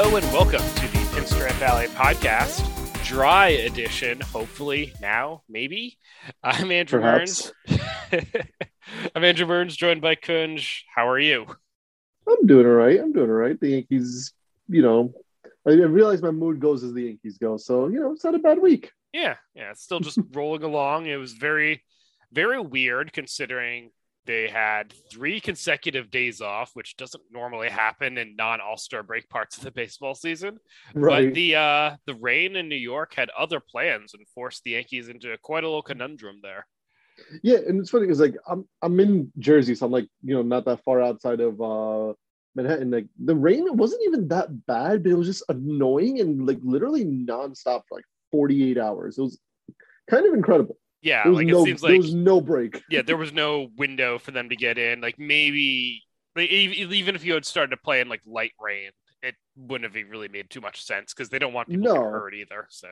Hello and welcome to the Pinstripe Alley podcast, dry edition. Hopefully now, maybe. I'm Andrew Perhaps. Burns. I'm Andrew Burns, joined by Kunj. How are you? I'm doing all right. I'm doing all right. The Yankees, you know, I, I realize my mood goes as the Yankees go. So, you know, it's not a bad week. Yeah, yeah. It's still just rolling along. It was very, very weird considering they had three consecutive days off, which doesn't normally happen in non All Star break parts of the baseball season. Right. But the uh, the rain in New York had other plans and forced the Yankees into quite a little conundrum there. yeah. And it's funny because, like, I'm, I'm in Jersey. So I'm, like, you know, not that far outside of uh, Manhattan. Like, the rain wasn't even that bad, but it was just annoying and, like, literally nonstop for like 48 hours. It was kind of incredible. Yeah, There was, like no, it seems like there was no break. yeah, there was no window for them to get in. Like maybe like, even if you had started to play in like light rain, it wouldn't have really made too much sense because they don't want people to No. get hurt either. So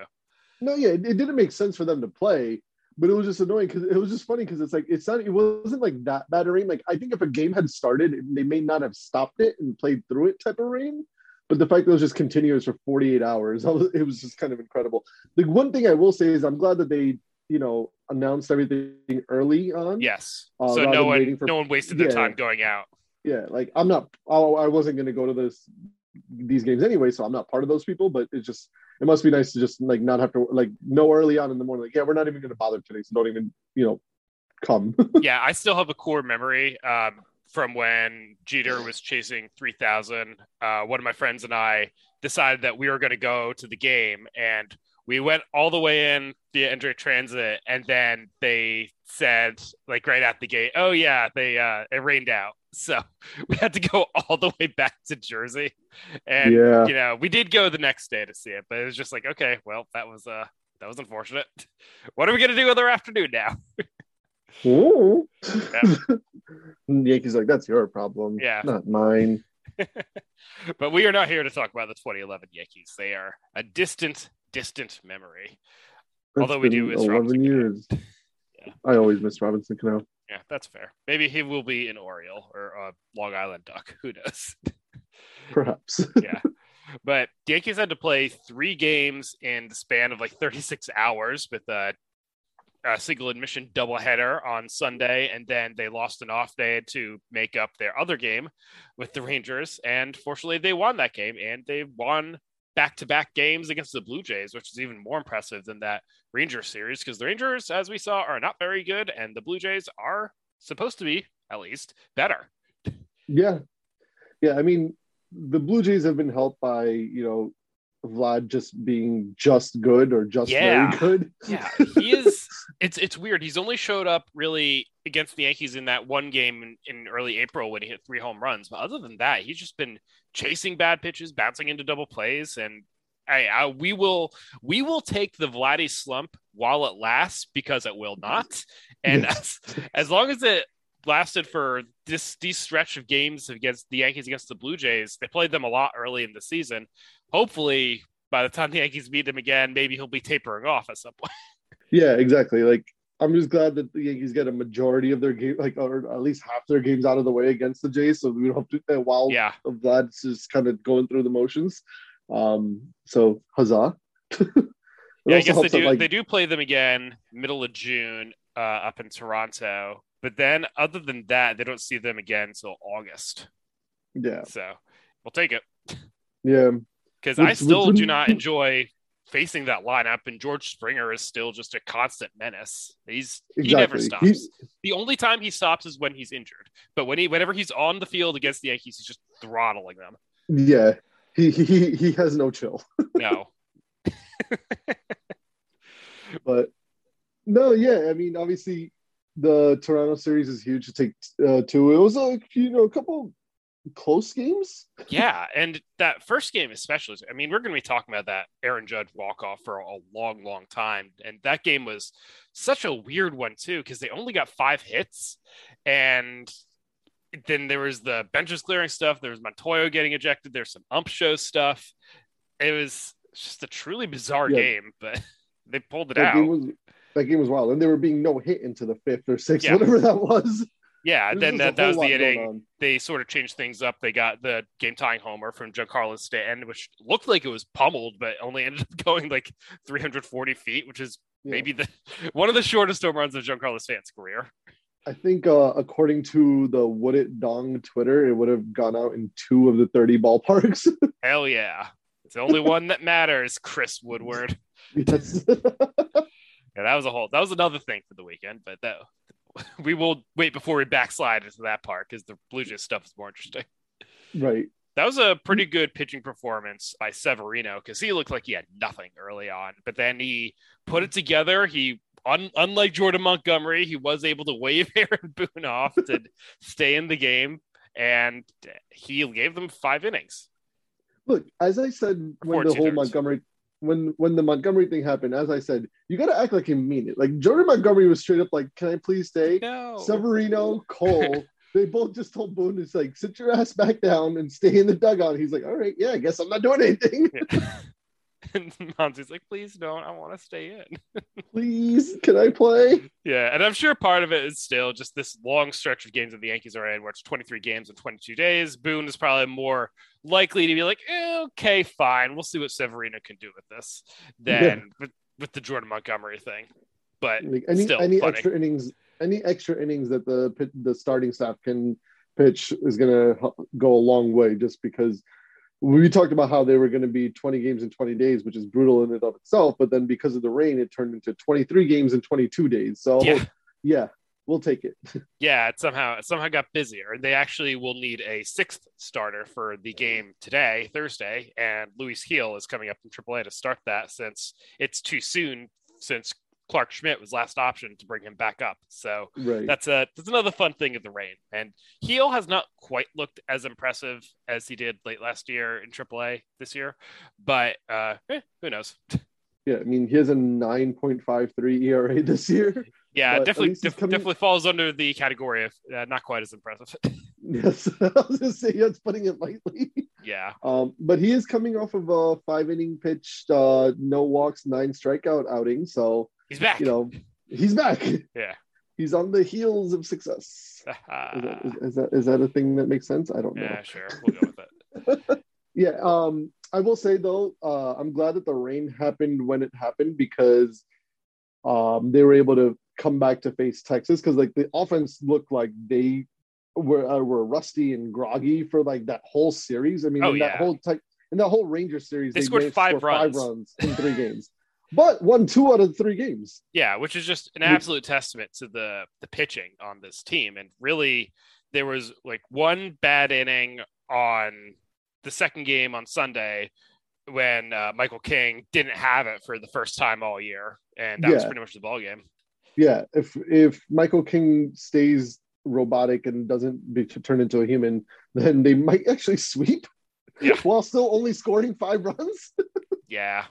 No, yeah, it, it didn't make sense for them to play, but it was just annoying because it was just funny because it's like it's not it wasn't like that bad of rain. Like I think if a game had started, they may not have stopped it and played through it type of rain. But the fact that it was just continuous for 48 hours, was- it was just kind of incredible. The one thing I will say is I'm glad that they, you know, announced everything early on. yes, Uh, so no one for- no one wasted their Yeah. time going out. Yeah, like I'm not. Oh, I wasn't going to go to this these games anyway, so I'm not part of those people. But it's just it must be nice to just like not have to like know early on in the morning. Like, yeah, we're not even going to bother today, so don't even you know come. yeah, I still have a core memory um, from when Jeter was chasing 3000. Uh, one of my friends and I decided that we were going to go to the game and we went all the way in via NJ Transit. And then they said, like, right at the gate, oh, yeah, they uh, it rained out. So we had to go all the way back to Jersey. And, Yeah. you know, we did go the next day to see it, but it was just like, okay, well, that was, uh, that was unfortunate. What are we going to do with our afternoon now? Ooh. Yankees like that's your problem. Yeah. not mine. but we are not here to talk about the 2011 Yankees. They are a distant, distant memory. It's Although we do miss Robinson years. Yeah. I always miss Robinson Cano. Yeah, that's fair. Maybe he will be an Oriole or a Long Island Duck. Who knows? Perhaps. yeah. But the Yankees had to play three games in the span of like 36 hours with uh, a single admission doubleheader on Sunday, and then they lost an off day to make up their other game with the Rangers. And fortunately, they won that game, and they won back to back games against the Blue Jays, which is even more impressive than that Ranger series because the Rangers, as we saw, are not very good, and the Blue Jays are supposed to be, at least, better. Yeah. Yeah. I mean, the Blue Jays have been helped by, you know, Vlad just being just good or just Yeah. very good. Yeah, he is. It's it's weird. He's only showed up really against the Yankees in that one game in, in early April when he hit three home runs. But other than that, he's just been chasing bad pitches, bouncing into double plays, and I, I we will we will take the Vladdy slump while it lasts because it will not. And Yes. as, as long as it lasted for this these stretch of games against the Yankees against the Blue Jays, they played them a lot early in the season. Hopefully, by the time the Yankees meet them again, maybe he'll be tapering off at some point. Yeah, exactly. Like I'm just glad that the Yankees get a majority of their game, like or at least half their games out of the way against the Jays, so we don't have to. Uh, while Yeah, Vlad's just kind of going through the motions. Um, so huzzah! Yeah. I guess they helps that, do. like- they do play them again middle of June uh, up in Toronto. But then, other than that, they don't see them again until August. Yeah, So we'll take it yeah, because I still which- do not enjoy facing that lineup. And George Springer is still just a constant menace. He's he never stops. He- The only time he stops is when he's injured. But when he, whenever he's on the field against the Yankees, he's just throttling them. yeah, he he he has no chill. No, But no, yeah, I mean, obviously the Toronto series is huge to take uh, two. It was like you know a couple close games. yeah, and that first game especially. I mean, we're going to be talking about that Aaron Judge walk off for a long, long time, and that game was such a weird one too because they only got five hits, and then there was the benches clearing stuff. There was Montoyo getting ejected. There's some ump show stuff. It was just a truly bizarre Yeah. game, but they pulled it That out. game was that game was wild, and they were being no hit into the fifth or sixth, Yeah. whatever that was. Yeah, There's then that, that was the inning. they sort of changed things up. They got the game tying homer from Giancarlo Stanton, which looked like it was pummeled, but only ended up going like 340 feet, which is Yeah. maybe the one of the shortest home runs of Giancarlo Stanton's career. I think uh, according to the Would It Dong Twitter, it would have gone out in two of the 30 ballparks. Hell yeah. It's the only one that matters, Chris Woodward. yes. Yeah, that was a whole that was another thing for the weekend, but that we will wait before we backslide into that part because the Blue Jays stuff is more interesting. right. That was a pretty good pitching performance by Severino because he looked like he had nothing early on, but then he put it together. He, un, unlike Jordan Montgomery, he was able to wave Aaron Boone off to stay in the game, and he gave them five innings. Look, as I said when the whole. Montgomery when when the Montgomery thing happened, as I said, you gotta act like you mean it. Like Jordan Montgomery was straight up like, Can I please stay? No, Severino, Cole, they both just told Boone, it's like, sit your ass back down and stay in the dugout. He's like, All right, yeah, I guess I'm not doing anything. and Monty's like, please don't. I want to stay in. please, can I play? Yeah, and I'm sure part of it is still just this long stretch of games that the Yankees are in, where it's 23 games in 22 days. Boone is probably more likely to be like, eh, okay, fine, we'll see what Severino can do with this than with, with the Jordan Montgomery thing. But Like any still any funny. extra innings, any extra innings that the the starting staff can pitch is gonna go a long way. Just because we talked about how they were going to be 20 games in 20 days, which is brutal in and of itself. But then because of the rain, it turned into 23 games in 22 days. So Yeah. yeah, we'll take it. yeah, it somehow it somehow got busier. And they actually will need a sixth starter for the game today, Thursday, and Luis Gil is coming up from AAA to start that since it's too soon since Clarke Schmidt was last option to bring him back up. So Right. that's a that's another fun thing of the rain. And Gil has not quite looked as impressive as he did late last year in AAA this year, but uh, eh, who knows? yeah. I mean, he has a 9.53 ERA this year. Yeah, definitely def- coming- definitely falls under the category of uh, not quite as impressive. yes. I was to say that's putting it lightly. yeah, Um, but he is coming off of a five inning pitched, uh, no walks, nine strikeout outing. So, he's back. you know, he's back. Yeah. He's on the heels of success. Is that, is, is that, is that a thing that makes sense? I don't know. yeah, sure, we'll go with it. Yeah. Um, I will say though, uh, I'm glad that the rain happened when it happened because um, they were able to come back to face Texas because like the offense looked like they were uh, were rusty and groggy for like that whole series. I mean, Oh, in that whole tech in that whole Ranger series, They scored five runs. five runs in three games, but won two out of three games. Yeah, which is just an absolute testament to the the pitching on this team. And really, there was like one bad inning on the second game on Sunday when uh, Michael King didn't have it for the first time all year, and that was pretty much the ball game. Yeah, if if Michael King stays robotic and doesn't be turn into a human, then they might actually sweep. Yeah. while still only scoring five runs. Yeah.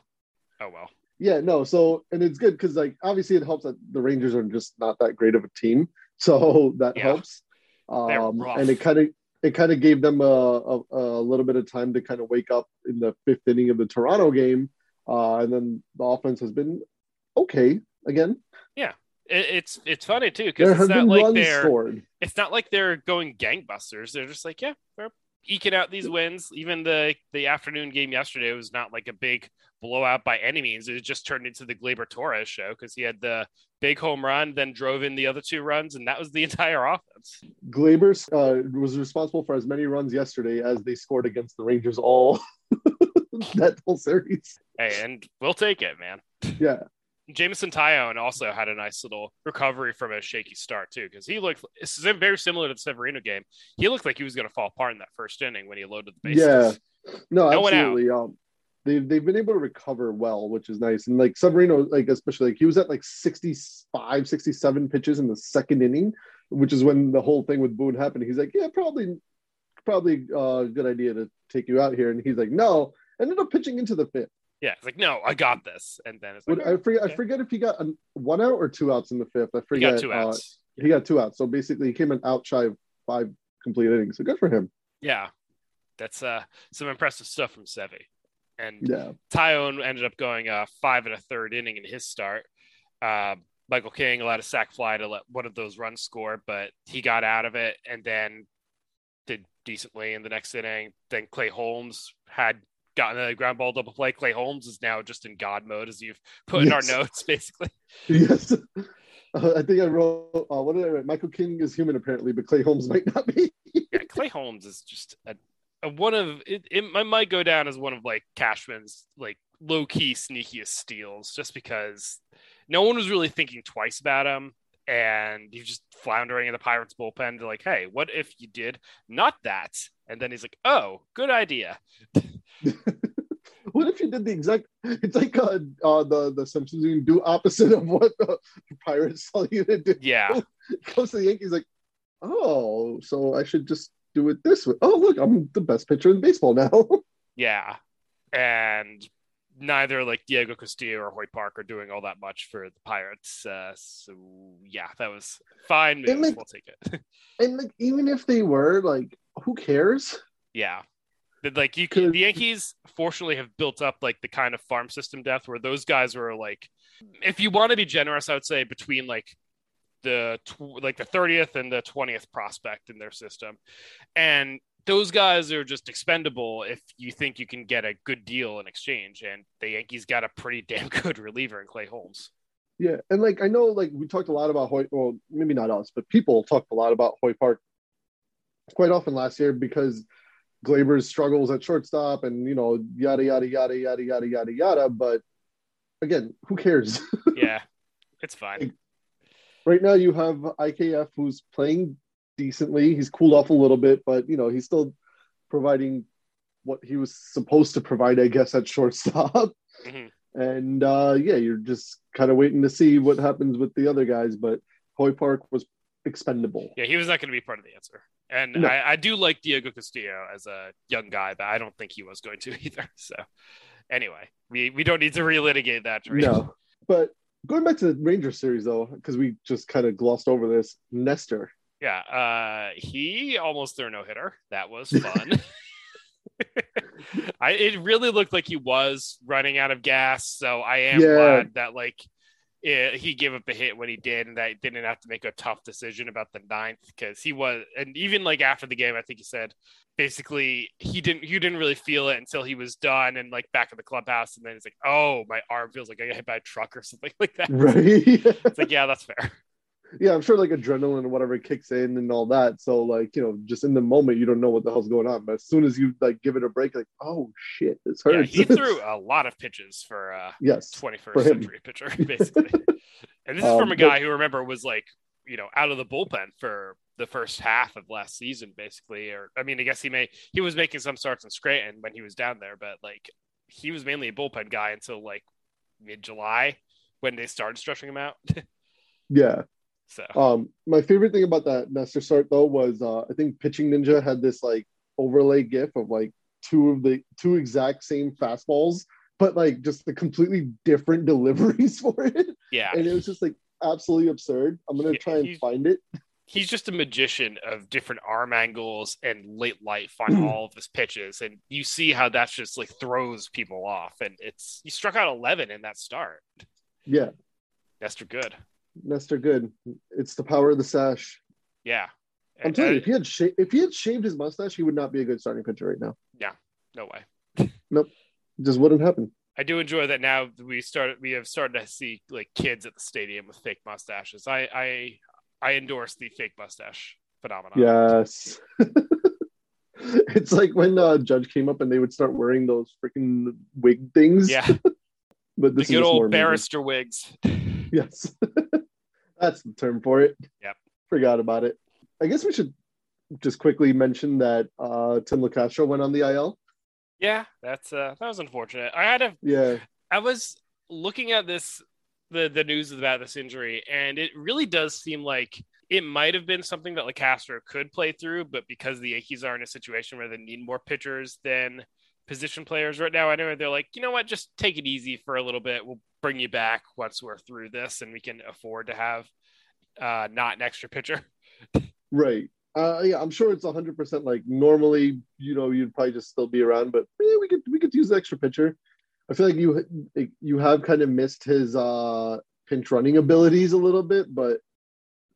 Oh well. Yeah, no. So, and it's good because, like, obviously, it helps that the Rangers are just not that great of a team, so that Yeah. helps. Um, and it kind of it kind of gave them a, a, a little bit of time to kind of wake up in the fifth inning of the Toronto game, uh, and then the offense has been okay again. It, it's it's funny too because it's not like they're scored. it's not like they're going gangbusters. They're just like, yeah, we're eking out these wins. Even the the afternoon game yesterday was not like a big blowout by any means. It just turned into the Gleyber Torres show because he had the big home run, then drove in the other two runs, and that was the entire offense. Gleyber uh, was responsible for as many runs yesterday as they scored against the Rangers all that whole series. Hey, and we'll take it, man. Yeah, Jameson Taillon also had a nice little recovery from a shaky start too, because he looked this is very similar to the Severino game. He looked like he was going to fall apart in that first inning when he loaded the bases. Yeah. no, No absolutely. Um, they've they've been able to recover well, which is nice. And like Severino, like especially like he was at like 65, 67 pitches in the second inning, which is when the whole thing with Boone happened. He's like, yeah, probably, probably uh, a good idea to take you out here. And he's like, no. Ended up pitching into the fifth. Yeah, it's like no, I got this, and then it's like I forget. okay. I forget if he got an, one out or two outs in the fifth. I forget. he got two uh, outs. he got two outs. So basically, he came in out shy of five complete innings. So good for him. Yeah, that's uh some impressive stuff from Sevy. And Yeah. Taillon ended up going uh five and a third inning in his start. Uh, Michael King allowed a sac fly to let one of those runs score, but he got out of it and then did decently in the next inning. Then Clay Holmes had gotten a ground ball double play. Clay Holmes is now just in God mode, as you've put in our notes, basically. Yes. Uh, I think I wrote, uh, what did I write? Michael King is human, apparently, but Clay Holmes might not be. Yeah, Clay Holmes is just a, a one of it, it. might- might go down as one of like Cashman's like low key sneakiest steals, just because no one was really thinking twice about him, and he's just floundering in the Pirates bullpen. To like, hey, what if you did not that? And then he's like, oh, good idea. what if you did the exact, it's like uh, uh, the, the Simpsons, you do opposite of what the Pirates tell you to do. Yeah, Goes to the Yankees, like, oh, so I should just do it this way. Oh, look, I'm the best pitcher in baseball now. yeah, and neither like Diego Castillo or Hoy Park are doing all that much for the Pirates. Uh, so yeah, that was fine. Like- we'll take it. and like, even if they were, like, who cares? Yeah. But like you Could- the Yankees fortunately have built up like the kind of farm system depth where those guys were like if you want to be generous, I would say between like the tw- like the 30th and the 20th prospect in their system. And those guys are just expendable if you think you can get a good deal in exchange. And the Yankees got a pretty damn good reliever in Clay Holmes. Yeah, and like I know, like we talked a lot about Hoy. Well, maybe not us, but people talked a lot about Hoy Park quite often last year because Gleyber's struggles at shortstop and you know yada yada yada yada yada yada yada. But again, who cares? Yeah, it's fine. right now, you have IKF who's playing decently. He's cooled off a little bit, but you know he's still providing what he was supposed to provide, I guess, at shortstop. Mhm. And uh, yeah, you're just kind of waiting to see what happens with the other guys. But Hoy Park was expendable. Yeah, he was not going to be part of the answer. And No. I, I do like Diego Castillo as a young guy, but I don't think he was going to either. So anyway, we, we don't need to relitigate that. Trade. No, but going back to the Rangers series though, because we just kind of glossed over this. Nestor, Yeah, uh, he almost threw a no hitter. That was fun. I it really looked like he was running out of gas. So I am Yeah. glad that like eh, he gave up a hit when he did, and that didn't have to make a tough decision about the ninth because he was, and even like after the game, I think he said basically he didn't he didn't really feel it until he was done and like back at the clubhouse, and then he's like, oh, my arm feels like I got hit by a truck or something like that. Right. It's like, yeah, that's fair. Yeah, I'm sure like adrenaline and whatever kicks in and all that. So like, you know, just in the moment you don't know what the hell's going on. But as soon as you like give it a break, like, oh shit, this Yeah, he threw a lot of pitches for uh yes. 21st for century pitcher, basically. and this is Um, from a but- guy who remember was like, you know, out of the bullpen for the first half of last season, basically. Or I mean, I guess he may he was making some starts in Scranton when he was down there, but like he was mainly a bullpen guy until like mid July when they started stretching him out. Yeah. So Um, my favorite thing about that Nestor start though was uh, I think Pitching Ninja had this like overlay GIF of like two of the two exact same fastballs, but like just the completely different deliveries for it, yeah, and it was just like absolutely absurd. I'm gonna Yeah, try and find it. he's just a magician of different arm angles and late life on all of his pitches. And you see how that's just like throws people off. And it's he struck out 11 in that start. Yeah, Nestor good. Nestor, good. It's the power of the sash. Yeah. I'm And- telling you, if he had sha- if he had shaved his mustache, he would not be a good starting pitcher right now. Yeah, no way. nope, just wouldn't happen. I do enjoy that now we started we have started to see like kids at the stadium with fake mustaches. I I I endorse the fake mustache phenomenon. Yes. it's like when uh, Judge came up and they would start wearing those freaking wig things. Yeah. but The good old barrister wigs. Yes. That's the term for it. Yep. Forgot about it. I guess we should just quickly mention that uh, Tim Locastro went on the IL. Yeah, that's uh that was unfortunate. I had a Yeah. I was looking at this the the news about this injury, and it really does seem like it might have been something that Locastro could play through, but because the Yankees are in a situation where they need more pitchers than position players right now, I know they're like, you know what, just take it easy for a little bit. We'll bring you back once we're through this, and we can afford to have uh, not an extra pitcher. Right. Uh, yeah, I'm sure it's 100% like normally, you know, you'd probably just still be around, but eh, we could we could use the extra pitcher. I feel like you you have kind of missed his uh pinch running abilities a little bit, but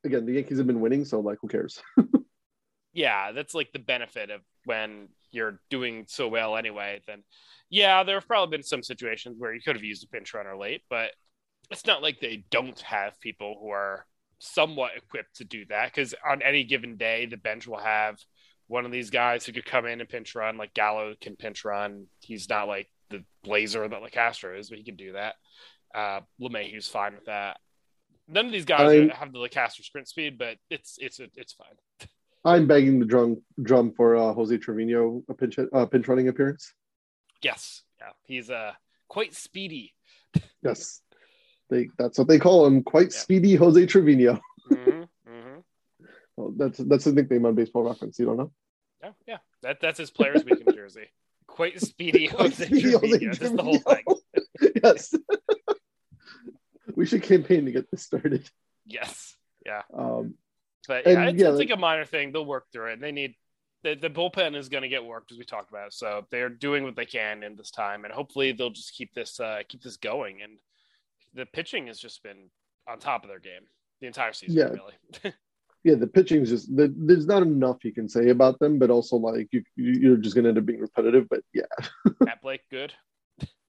again, the Yankees have been winning, so like who cares? yeah, that's like the benefit of when you're doing so well anyway. Then, yeah, there have probably been some situations where you could have used a pinch runner late, but it's not like they don't have people who are somewhat equipped to do that. Because on any given day, the bench will have one of these guys who could come in and pinch run. Like Gallo can pinch run. He's not like the blazer that Locastro is, but he can do that. Uh, LeMahieu's fine with that. None of these guys I- have the Locastro sprint speed, but it's it's it's fine. I'm banging the drum drum for uh, Jose Trevino a pinch uh, pinch running appearance. Yes, yeah, he's uh quite speedy. Yes, they that's what they call him, quite Yeah. speedy Jose Trevino. hmm hmm Oh, that's that's his nickname on Baseball Reference. You don't know? Yeah, yeah, that that's his players' week in Jersey. Quite speedy, Quite Jose speedy Jose Trevino. The whole thing. Yes. we should campaign to get this started. Yes, yeah, Um, but And, yeah, it's, yeah, it's like- a minor thing. They'll work through it. And they need the, the bullpen is going to get worked as we talked about. So they're doing what they can in this time, and hopefully they'll just keep this uh keep this going. And the pitching has just been on top of their game the entire season. Yeah. really. yeah, the pitching is just the, there's not enough you can say about them, but also like you- you're just gonna end up being repetitive. But yeah, Matt Blake, good.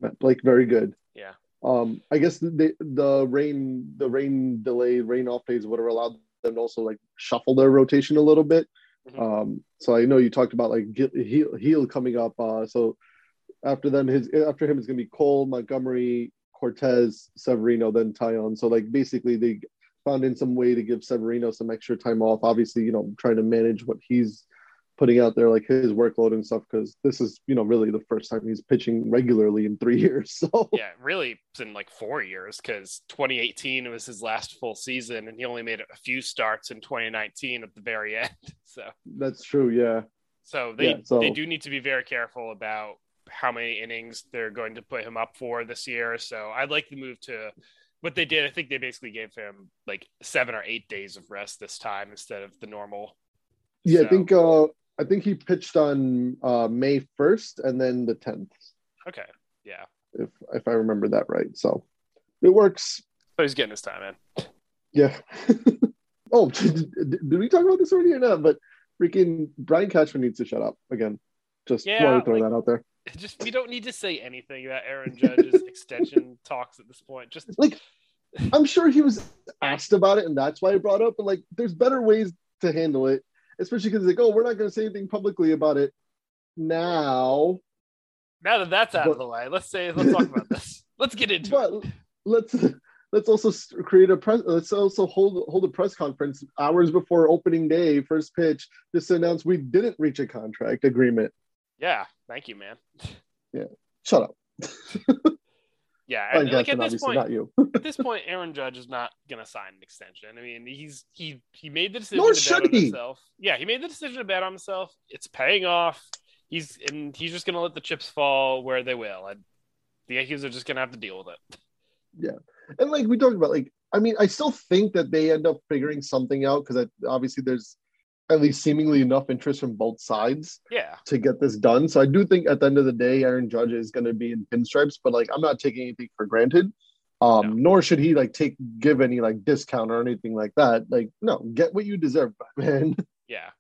Matt Blake very good. Yeah. Um, I guess the the rain the rain delay rain off days would have allowed them to also like shuffle their rotation a little bit. Mhm. Um, so I know you talked about like Gil, Gil coming up. Uh, so after them, his after him is gonna be Cole, Montgomery, Cortes, Severino, then Taillon. So like basically they found in some way to give Severino some extra time off. Obviously, you know, trying to manage what he's putting out there, like his workload and stuff, because this is you know really the first time he's pitching regularly in three years. So yeah, really, in like four years because 2018 was his last full season, and he only made a few starts in 2019 at the very end. So, that's true. Yeah. so they Yeah, so- they do need to be very careful about how many innings they're going to put him up for this year. So, I'd like to move to what they did. I think they basically gave him like seven or eight days of rest this time instead of the normal. Yeah, So- I think uh I think he pitched on uh May 1st and then the 10th, Okay, yeah, if if I remember that right. So it works. But he's getting his time in. Yeah. oh, did, did we talk about this already or not? But freaking Brian Cashman needs to shut up again. Just Yeah, want to throw like- that out there. Just we don't need to say anything about Aaron Judge's extension talks at this point. Just Like, I'm sure he was asked about it, and that's why I brought up. But like, there's better ways to handle it, especially because like, oh, we're not going to say anything publicly about it now. now that that's out of the way, let's say let's talk about this. Let's get into it. But let's let's also create a press. Let's also hold hold a press conference hours before opening day, first pitch, just to announce we didn't reach a contract agreement. Yeah, thank you, man. Yeah, shut up. Yeah, like at this point, not you. at this point, Aaron Judge is not gonna sign an extension. I mean, he's he he made the decision Nor to bet should on he. himself. Yeah, he made the decision to bet on himself. It's paying off. He's and he's just gonna let the chips fall where they will, and the Yankees are just gonna have to deal with it. Yeah, and like we talked about, like I mean, I still think that they end up figuring something out because obviously there's at least seemingly enough interest from both sides Yeah, to get this done. So I do think at the end of the day, Aaron Judge is going to be in pinstripes, but like I'm not taking anything for granted. Um, No. nor should he like take give any like discount or anything like that. Like, no, get what you deserve, man. yeah.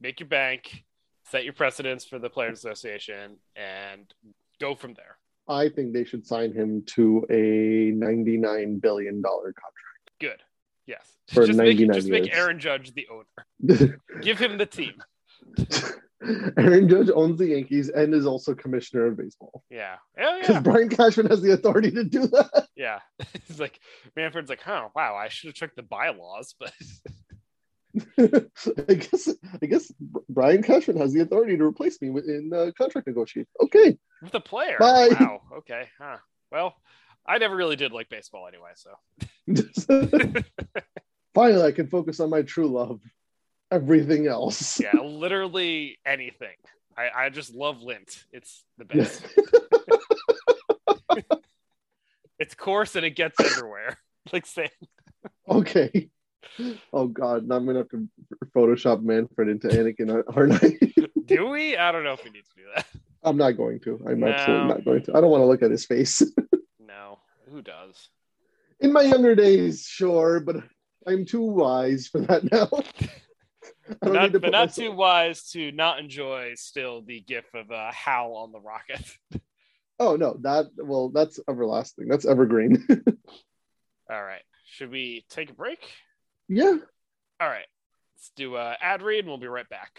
Make your bank, set your precedents for the Players Association, and go from there. I think they should sign him to a $99 billion contract. Good. Yes. For just make, 99 just make. Aaron Judge the owner. Give him the team. Aaron Judge owns the Yankees and is also commissioner of baseball. Yeah. Because yeah. Brian Cashman has the authority to do that. Yeah. It's like Manfred's like, huh, wow, I should have checked the bylaws, but I guess I guess Brian Cashman has the authority to replace me in uh, contract negotiation. Okay. with the player. Bye. Wow. Okay. Huh. Well, I never really did like baseball anyway, so Finally, I can focus on my true love. Everything else. yeah, literally anything. I, I just love lint. It's the best. It's coarse and it gets everywhere. Like sand. okay. Oh God, now I'm gonna have to Photoshop Manfred into Anakin, aren't I? do we? I don't know if we need to do that. I'm not going to. I'm No. absolutely not going to. I don't want to look at his face. Who does? In my younger days, sure, but I'm too wise for that now. To but not myself- too wise to not enjoy still the gif of uh, Hal on the rocket. Oh no, that well, that's everlasting. That's evergreen. All right. Should we take a break? yeah. All right. Let's do a ad read and we'll be right back.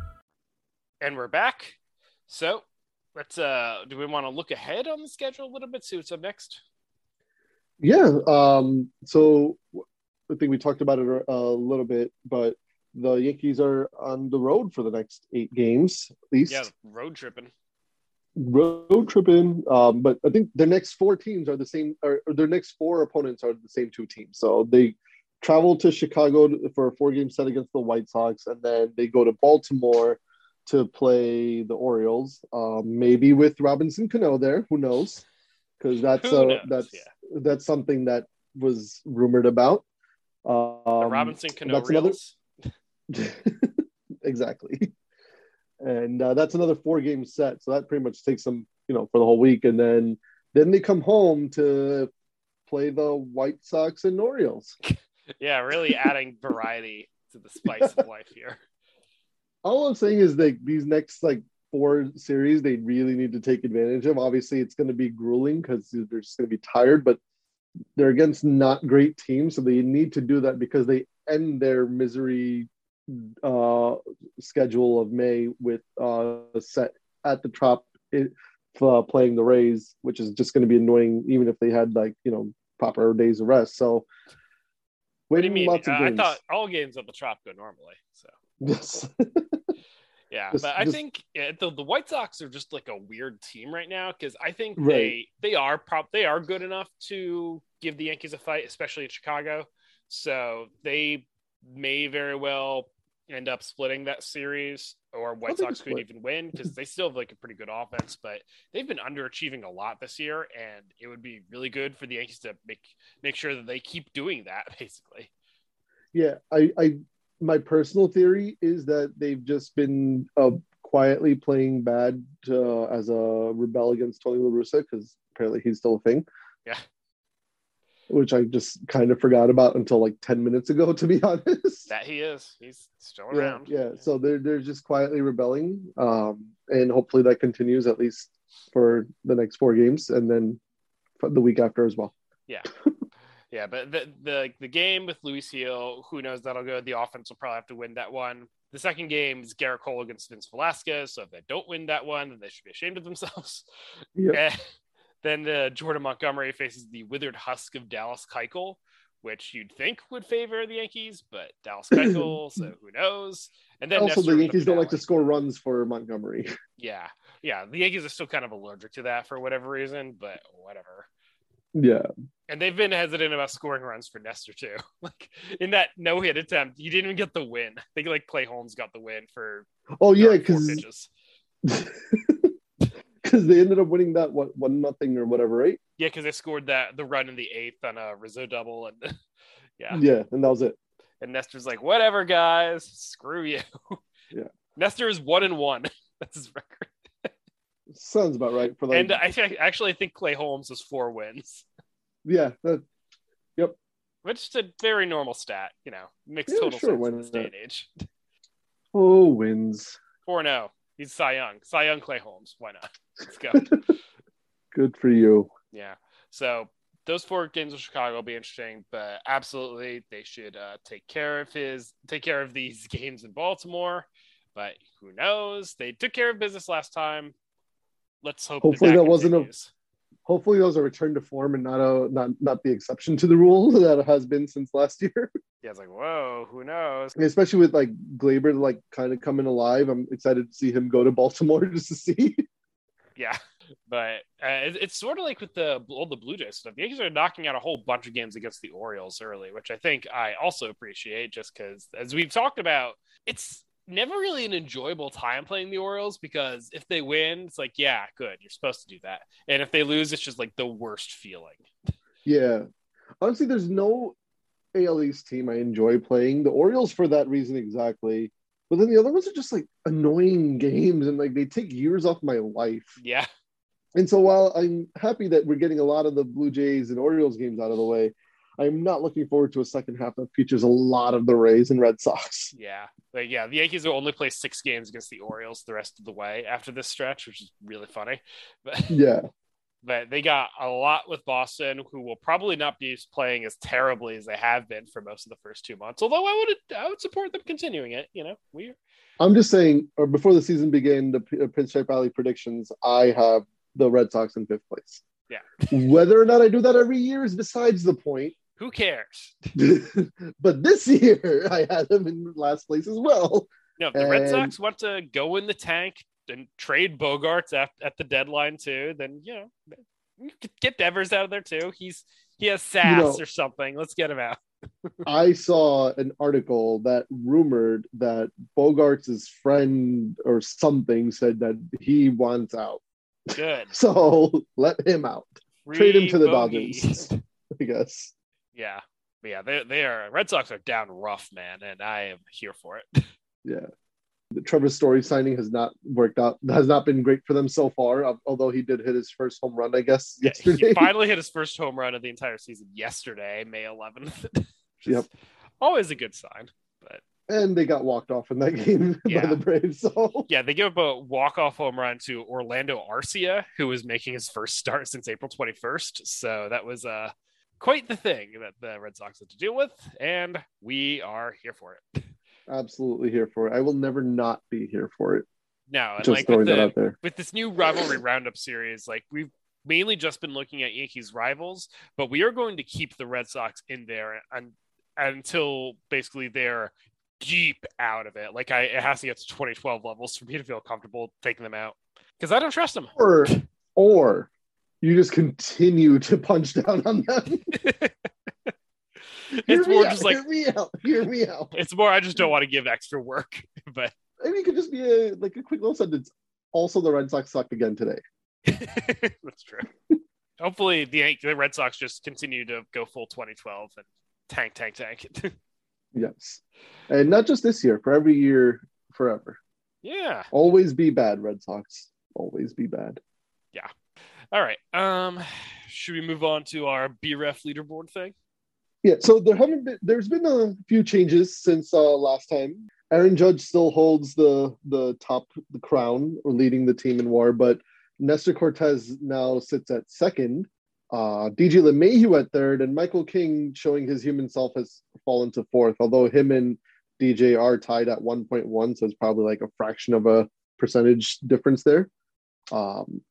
And we're back. So let's uh do we want to look ahead on the schedule a little bit, see what's up next? Yeah. Um, so I think we talked about it a, little bit, but the Yankees are on the road for the next eight games, at least. Yeah, road tripping. Road tripping. Um, but I think the next four teams are the same, or, or their next four opponents are the same two teams. So they travel to Chicago for a four game set against the White Sox, and then they go to Baltimore to play the Orioles. Um, maybe with Robinson Cano there, who knows? Because that's Who knows? that's Yeah. that's something that was rumored about. Um, Robinson Cano that's another- exactly. And uh, that's another four game set. So that pretty much takes them, you know, for the whole week. And then then they come home to play the White Sox and Orioles. Yeah, really adding variety to the spice of life here. All I'm saying is like these next like four series they really need to take advantage of. Obviously, it's going to be grueling because they're just going to be tired, but they're against not great teams, so they need to do that because they end their misery uh, schedule of May with uh, set at the top it, uh, playing the Rays, which is just going to be annoying, even if they had like you know proper days of rest. So, What do you mean? Uh, I thought all games at the Trop go normally. So Yes. Yeah, Just- but I just- think yeah, the the White Sox are just like a weird team right now because I think Right. they they are prop they are good enough to give the Yankees a fight, especially in Chicago. So they may very well end up splitting that series, or White Sox could even win because they still have like a pretty good offense, but they've been underachieving a lot this year, and it would be really good for the Yankees to make make sure that they keep doing that. Basically, Yeah, I, I, my personal theory is that they've just been uh, quietly playing bad uh, as a rebel against Tony La Russa because apparently he's still a thing. Yeah. Which I just kind of forgot about until like ten minutes ago, to be honest. that he is, he's still yeah, around. yeah. So they're they're just quietly rebelling, um, and hopefully that continues at least for the next four games, and then for the week after as well. Yeah. Yeah, but the, the the game with Luis Gil, who knows that'll go. The offense will probably have to win that one. The second game is Gerrit Cole against Vince Velasquez. So if they don't win that one, then they should be ashamed of themselves. Yep. Eh, then the Jordan Montgomery faces the withered husk of Dallas Keuchel, which you'd think would favor the Yankees, but Dallas Keuchel, so who knows? And then also, Nestor the Yankees don't like to score runs for Montgomery. Yeah, yeah, the Yankees are still kind of allergic to that for whatever reason, but whatever. yeah, And they've been hesitant about scoring runs for Nestor too. Like in that no hit attempt, he didn't even get the win. I think like Clay Holmes got the win for oh yeah, because because they ended up winning that what one nothing or whatever, right? Yeah, because they scored that the run in the eighth on a Rizzo double, and yeah. Yeah, and that was it. And Nestor's like, whatever, guys, screw you. Yeah. Nestor is one and one. That's his record. Sounds about right for like. and I think actually I think Clay Holmes has four wins, yeah, that, yep. which is a very normal stat. You know, makes Yeah, total sure, sense in this day and age. oh wins. Four zero. He's Cy Young. Cy Young Clay Holmes. Why not? Let's go. Good for you. Yeah. So those four games with Chicago will be interesting, but absolutely they should uh, take care of his take care of these games in Baltimore. But who knows? They took care of business last time. Let's hope. Hopefully that, that wasn't a-. Hopefully, those are return to form and not a not not the exception to the rule that has been since last year. Yeah, it's like whoa. Who knows? Especially with like Gleyber like kind of coming alive. I'm excited to see him go to Baltimore just to see. Yeah, but uh, it, it's sort of like with the all the Blue Jays stuff. The Yankees are knocking out a whole bunch of games against the Orioles early, which I think I also appreciate, just because as we've talked about, it's never really an enjoyable time playing the Orioles because if they win, it's like yeah, good, you're supposed to do that, and if they lose, it's just like the worst feeling. Yeah. Honestly, there's no AL East team I enjoy playing. The Orioles for that reason exactly. But then the other ones are just like annoying games and like they take years off my life. Yeah, And so while I'm happy that we're getting a lot of the Blue Jays and Orioles games out of the way, I'm not looking forward to a second half that features a lot of the Rays and Red Sox. yeah, but yeah. The Yankees will only play six games against the Orioles the rest of the way after this stretch, which is really funny. But Yeah. but they got a lot with Boston, who will probably not be playing as terribly as they have been for most of the first two months. Although I would I would support them continuing it. You know, we I'm just saying, or before the season began, the uh, Pinstripe Alley predictions, I have the Red Sox in fifth place. Yeah. Whether or not I do that every year is besides the point. Who cares? but this year, I had them in last place as well. No, if the Red Sox want to go in the tank and trade Bogaerts at, at the deadline too, then you know you could get Devers out of there too. He's he has sass know- or something. Let's get him out. I saw an article that rumored that Bogaerts' friend or something said that he wants out. Good. So let him out. Trade him to the. Dodgers, I guess. Yeah. Yeah, they they are Red Sox are down rough, man, and I am here for it. Yeah. The Trevor Story signing has not worked out, has not been great for them so far, although he did hit his first home run, I guess, Yeah, yesterday. He finally hit his first home run of the entire season yesterday, May 11th. which Yep. Always a good sign. But and they got walked off in that game Yeah. by the Braves. So yeah, they give up a walk-off home run to Orlando Arcia, who was making his first start since April 21st. So that was uh, quite the thing that the Red Sox had to deal with, and we are here for it. absolutely here for it. I will never not be here for it. And Just like throwing with, that out there. with this new rivalry roundup series, like we've mainly just been looking at Yankees rivals, but we are going to keep the Red Sox in there un- until basically they're deep out of it. Like I, it has to get to 2012 levels for me to feel comfortable taking them out because I don't trust them. Or, or you just continue to punch down on them. It's me more out, just like hear me out. Hear me out. it's more. I just don't want to give extra work, but I mean, it could just be a like a quick little sentence. Also, the Red Sox sucked again today. that's true. Hopefully, the the Red Sox just continue to go full 2012 and tank, tank, tank. Yes, and not just this year. For every year, forever. yeah. Always be bad, Red Sox. Always be bad. All right. Um, should we move on to our BREF leaderboard thing? Yeah, so there haven't been there's been a few changes since uh, last time. Aaron Judge still holds the the top the crown or leading the team in WAR, but Nestor Cortes now sits at second. Uh, DJ LeMahieu at third, and Michael King showing his human self has fallen to fourth. Although him and DJ are tied at 1.1, so it's probably like a fraction of a percentage difference there. Um,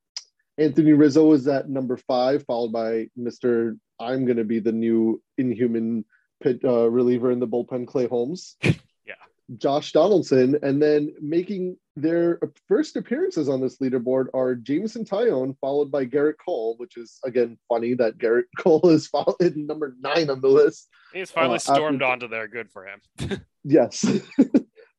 Anthony Rizzo is at number five, followed by Mr. I'm going to be the new inhuman pit uh, reliever in the bullpen, Clay Holmes. Yeah. Josh Donaldson, and then making their first appearances on this leaderboard are Jameson Taillon, followed by Gerrit Cole, which is again funny that Gerrit Cole is followed number nine on the list. He's finally Uh, stormed after- onto there. Good for him. Yes,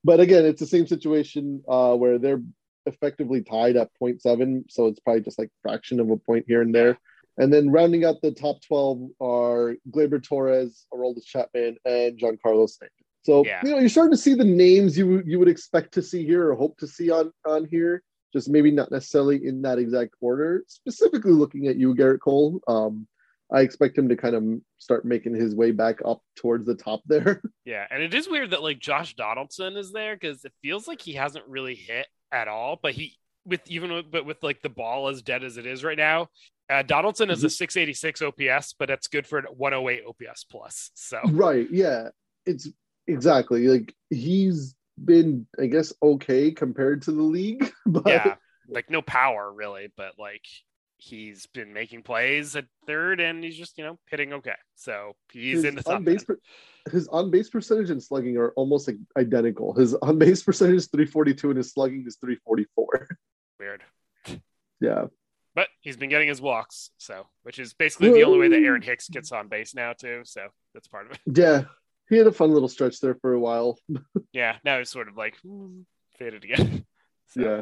but again, it's the same situation uh, where they're effectively tied at 0.7, so it's probably just like fraction of a point here and there. And then rounding out the top 12 are Gleyber Torres, Aroldis Chapman, and Giancarlo Stanton. So Yeah. you know you're starting to see the names you you would expect to see here or hope to see on on here, just maybe not necessarily in that exact order. Specifically looking at you, Gerrit Cole, um, I expect him to kind of start making his way back up towards the top there. Yeah, and it is weird that like Josh Donaldson is there because it feels like he hasn't really hit at all. But he with even with, but with like the ball as dead as it is right now, uh, Donaldson is a 686 OPS, but that's good for a 108 OPS plus. So Right. Yeah. It's exactly like he's been, I guess, okay compared to the league, but yeah, like no power really, but like he's been making plays at third, and he's just you know hitting okay. So he's his in the top. base, his on base percentage and slugging are almost like identical. His on base percentage is 342 and his slugging is 344. Weird, yeah. but he's been getting his walks, so which is basically the only way that Aaron Hicks gets on base now too. So that's part of it. Yeah. He had a fun little stretch there for a while. Yeah, now he's sort of like hmm, faded again. So, Yeah.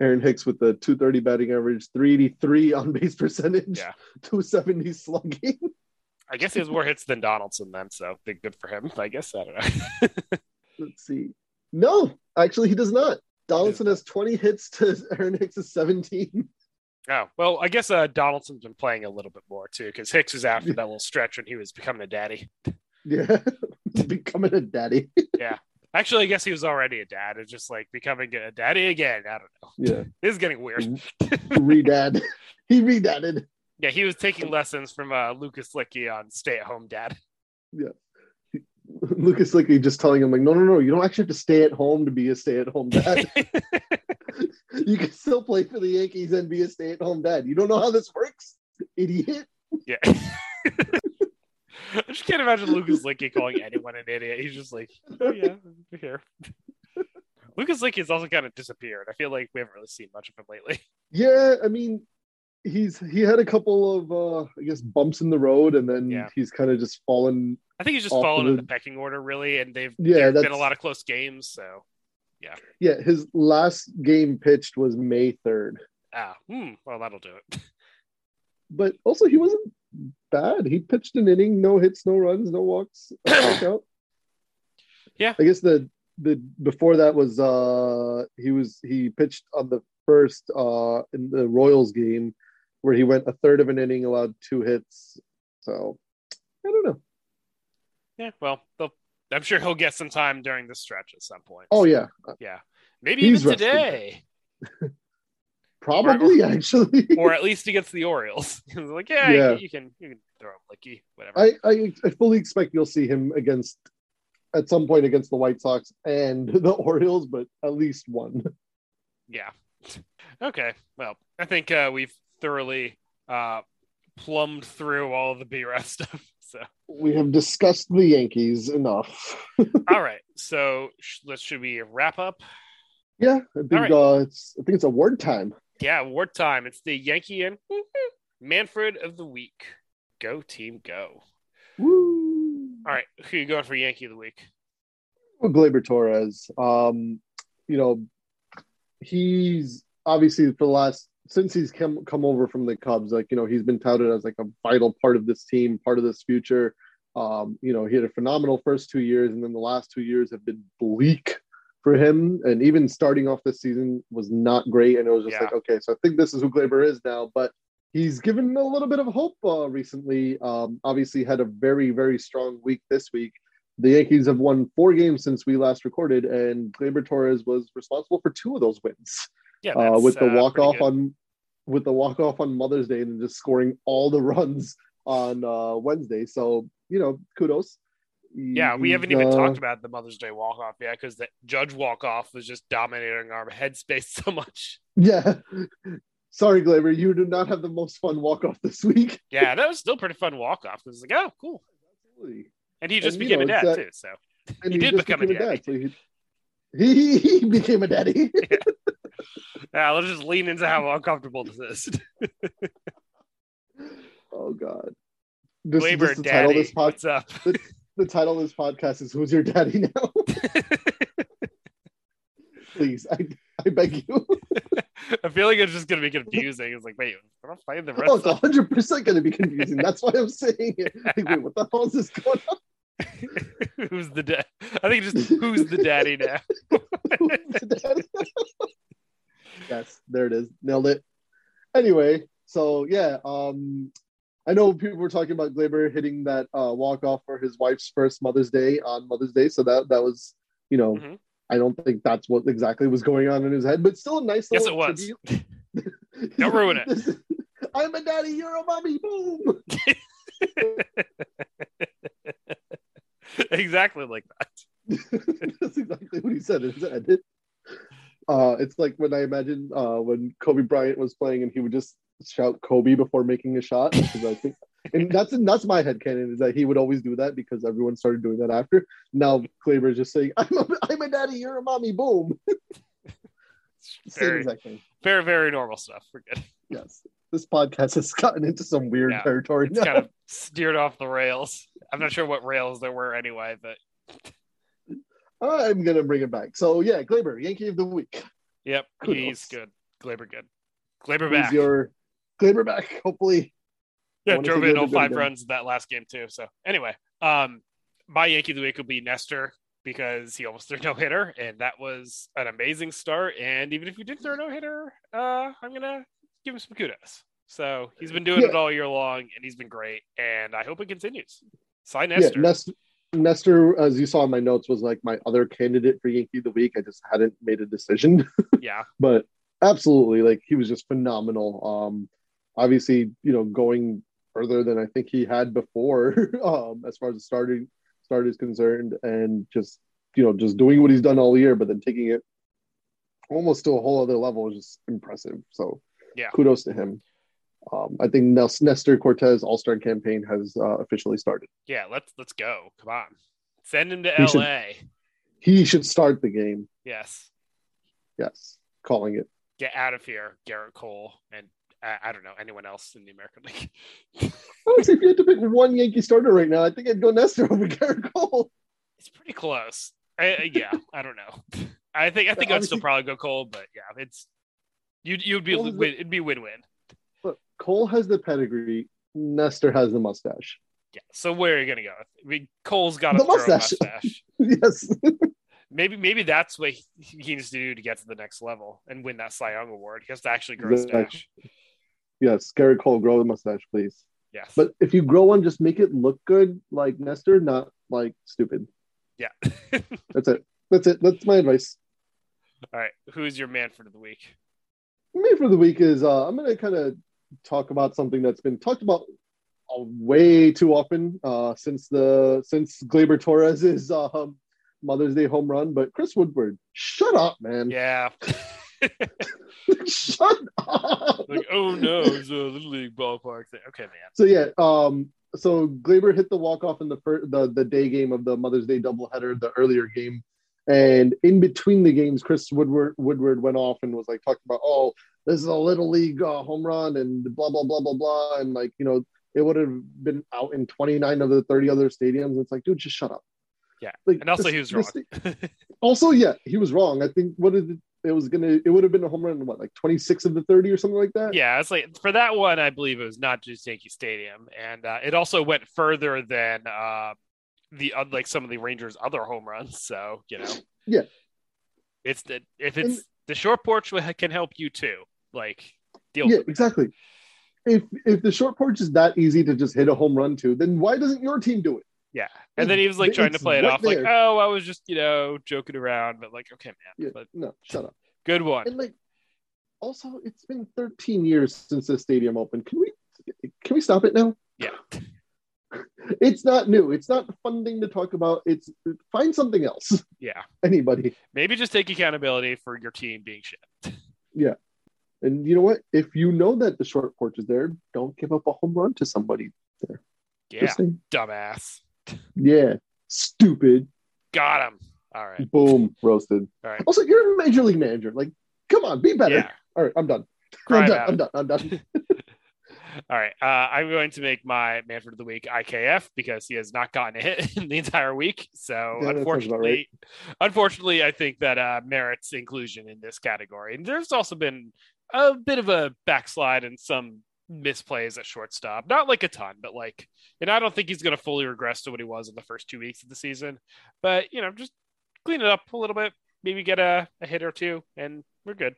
Aaron Hicks with the 230 batting average, 383 on base percentage, Yeah. 270 slugging. I guess he has more hits than Donaldson then, so big good for him. I guess I don't know. Let's see. No, actually, he does not. Donaldson has 20 hits to Aaron Hicks' 17. oh well, I guess uh, Donaldson's been playing a little bit more too because Hicks was after that little stretch when he was becoming a daddy. Yeah. Becoming a daddy. Actually, I guess he was already a dad. It's just like becoming a daddy again. I don't know. Yeah. This is getting weird. Redad. He redadded. Yeah, he was taking lessons from uh, Lucas Luetge on Stay at Home Dad. Yeah. Lucas Luetge just telling him, like, no, no, no, you don't actually have to stay at home to be a stay at home dad. you can still play for the Yankees and be a stay at home dad. You don't know how this works, idiot. yeah. I just can't imagine Lucas Luetge calling anyone an idiot. He's just like, oh yeah, I'm here. Lucas Luetge has also kind of disappeared. I feel like we haven't really seen much of him lately. Yeah, I mean, he's he had a couple of uh I guess bumps in the road, and then Yeah. he's kind of just fallen. I think he's just fallen the- in the pecking order, really, and they've Yeah, there've been a lot of close games. So, yeah. Yeah, his last game pitched was May third, ah, hmm, well, that'll do it. but also he wasn't bad. He pitched an inning, no hits, no runs, no walks. strikeout. Yeah. I guess the the before that was uh he was he pitched on the first uh in the Royals game where he went a third of an inning, allowed two hits. So I don't know. Yeah, well, they'll, I'm sure he'll get some time during the stretch at some point. Oh yeah, yeah, maybe He's even today, probably actually. or at least against the Orioles. like, yeah, Yeah. You, can you can throw him Luetge, whatever. I, I I fully expect you'll see him against at some point against the White Sox and the Orioles, but at least one. Yeah. Okay. Well, I think uh, we've thoroughly uh, plumbed through all the BRF stuff. So We have discussed the Yankees enough. all right. So sh- let's should we wrap up? yeah, I think right. uh, it's I think it's award time. Yeah, wartime. It's the Yankee and Manfred of the week. Go team, go! Woo! All right, who you going for Yankee of the week? Well, Gleyber Torres. Um, you know, he's obviously for the last since he's come come over from the Cubs, like you know, he's been touted as like a vital part of this team, part of this future. Um, you know, he had a phenomenal first two years, and then the last two years have been bleak for him. And even starting off this season was not great. And it was just Yeah. like, okay, so I think this is who Gleyber is now. But he's given a little bit of hope uh, recently. Um, obviously, had a very very strong week this week. The Yankees have won four games since we last recorded, and Gleyber Torres was responsible for two of those wins. Yeah, Uh, with the uh, walk off on with the walk off on Mother's Day, and then just scoring all the runs on uh, Wednesday. So you know, kudos. Yeah, we haven't even uh, talked about the Mother's Day walk off yet because the Judge walk off was just dominating our headspace so much. Yeah, sorry, Gleyber, you did not have the most fun walk off this week. Yeah, that was still pretty fun walk off because like, oh, cool. And he just And, you became know, a dad that- too. So And He did become a became daddy. so he, he he became a daddy. yeah, let's just lean into how uncomfortable this is. oh God. This, Gleyber, this the title of daddy, this pod, what's up? The title of this podcast is "Who's Your Daddy Now?" Please, I, I beg you. I feel like it's just gonna be confusing. It's like, wait, I'm not playing the Oh, rest. it's hundred percent going to be confusing. That's why I'm saying it. Like, wait, what the hell is this going on? who's the dad? I think just who's the daddy now? Who's the daddy? yes, there it is. Nailed it. Anyway, so yeah, um, I know people were talking about Gleyber hitting that uh, walk off for his wife's first Mother's Day on Mother's Day. So that that was, you know, Mhm. I don't think that's what exactly was going on in his head, but still a nice. Yes, little it was. Don't ruin it. I'm a daddy, you're a mommy. Boom. exactly like that. That's exactly what he said in his head. Uh, it's like when I imagine uh, when Kobe Bryant was playing and he would just shout Kobe before making a shot. Because I think, and that's that's my head canon is that he would always do that because everyone started doing that after. Now Gleyber is just saying, "I'm a, I'm a daddy, you're a mommy." Boom. Very, very, very normal stuff. We're good. Yes, this podcast has gotten into some weird Yeah, territory It's now. kind of steered off the rails. I'm not sure what rails there were anyway, but I'm gonna bring it back. So yeah, Gleyber, Yankee of the week. yep, Kudos. he's good. Gleyber good. Gleyber Who's back. Gleyber back? Hopefully, yeah, drove in all five runs that last game too. So anyway, um, my Yankee of the week will be Nestor because he almost threw no hitter, and that was an amazing start. And even if he did throw no hitter, uh, I'm gonna give him some kudos. So he's been doing Yeah. it all year long, and he's been great. And I hope it continues. Sign yeah, Nestor. Nestor, Nestor, as you saw in my notes, was like my other candidate for Yankee of the week. I just hadn't made a decision, yeah, but absolutely, like he was just phenomenal. Um, obviously, you know, going further than I think he had before, um, as far as the starting start is concerned, and just you know, just doing what he's done all year, but then taking it almost to a whole other level is just impressive. So, Yeah. kudos to him. Um, I think Nes- Nestor Cortes All Star campaign has uh, officially started. yeah. Let's let's go. Come on, send him to He should- LA. He should start the game. Yes, Yes, calling it. get out of here, Gerrit Cole, and uh, I don't know anyone else in the American League. I would say if you had to pick one Yankee starter right now, I think I'd go Nestor over Gerrit Cole. It's pretty close. I, yeah, I don't know. I think I think I'd still probably go Cole, but yeah, it's you'd you'd be Well, the- win, it'd be win win. But Cole has the pedigree. Nestor has the mustache. Yeah. So where are you gonna go? I mean, Cole's got a The mustache. mustache. yes. Maybe maybe that's what he needs to do to get to the next level and win that Cy Young award. He has to actually grow a Exactly. Yes, Gerrit Cole, grow the mustache, please. Yes. But if you grow one, just make it look good like Nestor, not like stupid. yeah. That's it. That's it. That's my advice. All right. Who's your Manfred of the week? Me for the week is uh, I'm going to kind of talk about something that's been talked about uh, way too often uh, since the since Gleyber Torres's um, Mother's Day home run. But Chris Woodward, shut up, man! Yeah. shut up. like, oh no, it's a little league ballpark thing. Okay, man. So yeah, um, so Gleyber hit the walk off in the first, the the day game of the Mother's Day doubleheader, the earlier game, and in between the games, Chris Woodward Woodward went off and was like talking about, oh, this is a little league uh, home run and blah blah blah blah blah, and like you know it would have been out in 29 of the 30 other stadiums. It's like, dude, just shut up. Yeah, Like, and also this- he was wrong. Also, yeah, he was wrong. I think what did it, was gonna it would have been a home run in what like 26 of the 30 or something like that. yeah, it's like for that one, I believe it was not just Yankee Stadium, and uh, it also went further than uh, the uh, like some of the Rangers' other home runs. So you know, Yeah. it's the if it's And- the short porch can help you too. Like deal yeah, with it. exactly. If if the short porch is that easy to just hit a home run to, then why doesn't your team do it? Yeah, and then hmm. he was like It's trying to play it right off like, oh, I was just you know joking around, but like, okay, man, Yeah, but no, shut up. good one. And like, also, it's been 13 years since the stadium opened. Can we can we stop it now? Yeah. It's not new. It's not fun thing to talk about. It's find something else. Yeah, Anybody. maybe just take accountability for your team being shit. Yeah. And you know what? If you know that the short porch is there, don't give up a home run to somebody. There. Yeah, dumbass. Yeah. Stupid. Got him. All right. Boom. Roasted. All right. Also, you're a major league manager. Like, come on, be better. Yeah. All right, I'm done. I'm done. I'm done. I'm done. All right. Uh, I'm going to make my Manfred of the Week IKF because he has not gotten a hit in the entire week. So Yeah, that sounds about unfortunately, unfortunately, I think that uh, merits inclusion in this category. And there's also been a bit of a backslide and some misplays at shortstop. Not like a ton, but like, and I don't think he's going to fully regress to what he was in the first two weeks of the season. But you know, just clean it up a little bit. Maybe get a, a hit or two, and we're good.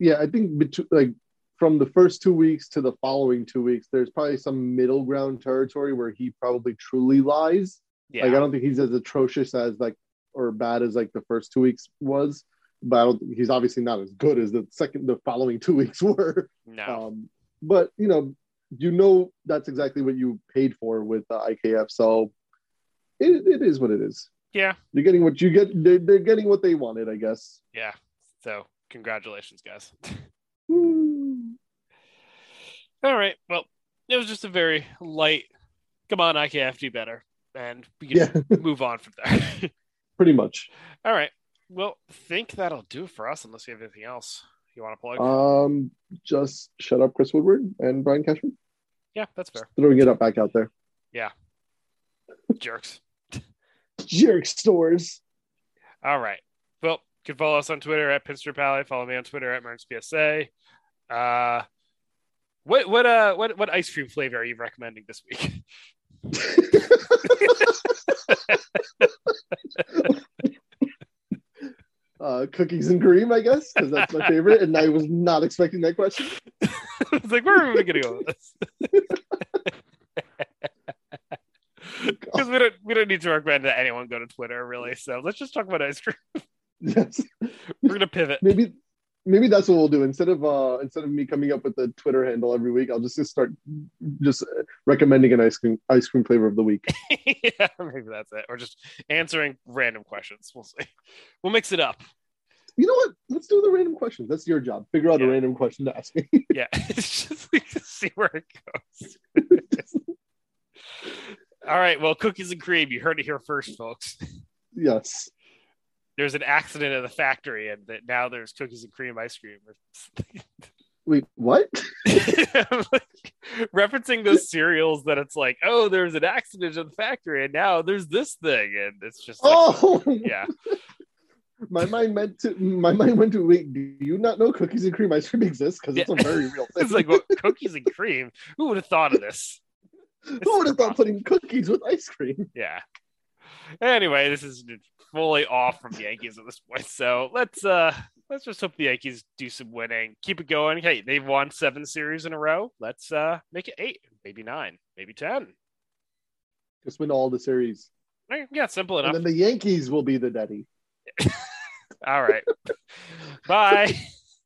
yeah, I think between like from the first two weeks to the following two weeks, there's probably some middle ground territory where he probably truly lies. Yeah. Like I don't think he's as atrocious as like or bad as like the first two weeks was, but I don't he's obviously not as good as the second the following two weeks were. no. Um, but you know, you know that's exactly what you paid for with the IKF, so it, it is what it is. yeah. You're getting what you get. They're, they're getting what they wanted, I guess. Yeah. So congratulations, guys. All right. Well, it was just a very light. Come on, IKF, do better, and we can Yeah, move on from there. pretty much. All right. Well, think that'll do it for us, unless you have anything else you want to plug. Um, just shut up, Chris Woodward and Brian Cashman. yeah, that's fair. Throwing it up back out there. Yeah. Jerks. Jerk stores. All right. Well, you can follow us on Twitter at Pinstripe Alley. Follow me on Twitter at MernsPSA. Uh, what what uh what what ice cream flavor are you recommending this week? Uh, cookies and cream, I guess, because that's my favorite, and I was not expecting that question. it's like where are we gonna go with this? Because we don't we don't need to recommend that anyone go to Twitter really. So let's just talk about ice cream. Yes, We're gonna pivot. maybe, maybe that's what we'll do instead of uh instead of me coming up with the Twitter handle every week. I'll just, just start just recommending an ice cream ice cream flavor of the week. yeah, maybe that's it. Or just answering random questions. We'll see. We'll mix it up. You know what? Let's do the random questions. That's your job. Figure out Yeah. a random question to ask me. Yeah, it's just like to see where it goes. All right. Well, cookies and cream. You heard it here first, folks. yes. There's an accident at the factory, and that now there's cookies and cream ice cream. Wait, what? Referencing those cereals that it's like, oh, there's an accident at the factory, and now there's this thing, and it's just like, Oh, yeah, my mind meant to. My mind went to wait. Do you not know cookies and cream ice cream exists? Because it's a very real thing. it's like what, cookies and cream. Who would have thought of this? Who would have thought putting cookies with ice cream? Yeah. Anyway, this is fully off from the Yankees at this point. So let's uh let's just hope the Yankees do some winning. Keep it going. Hey, they've won seven series in a row. Let's uh make it eight, maybe nine, maybe ten. Just win all the series, Yeah, simple and enough. then the Yankees will be the daddy. All right. Bye.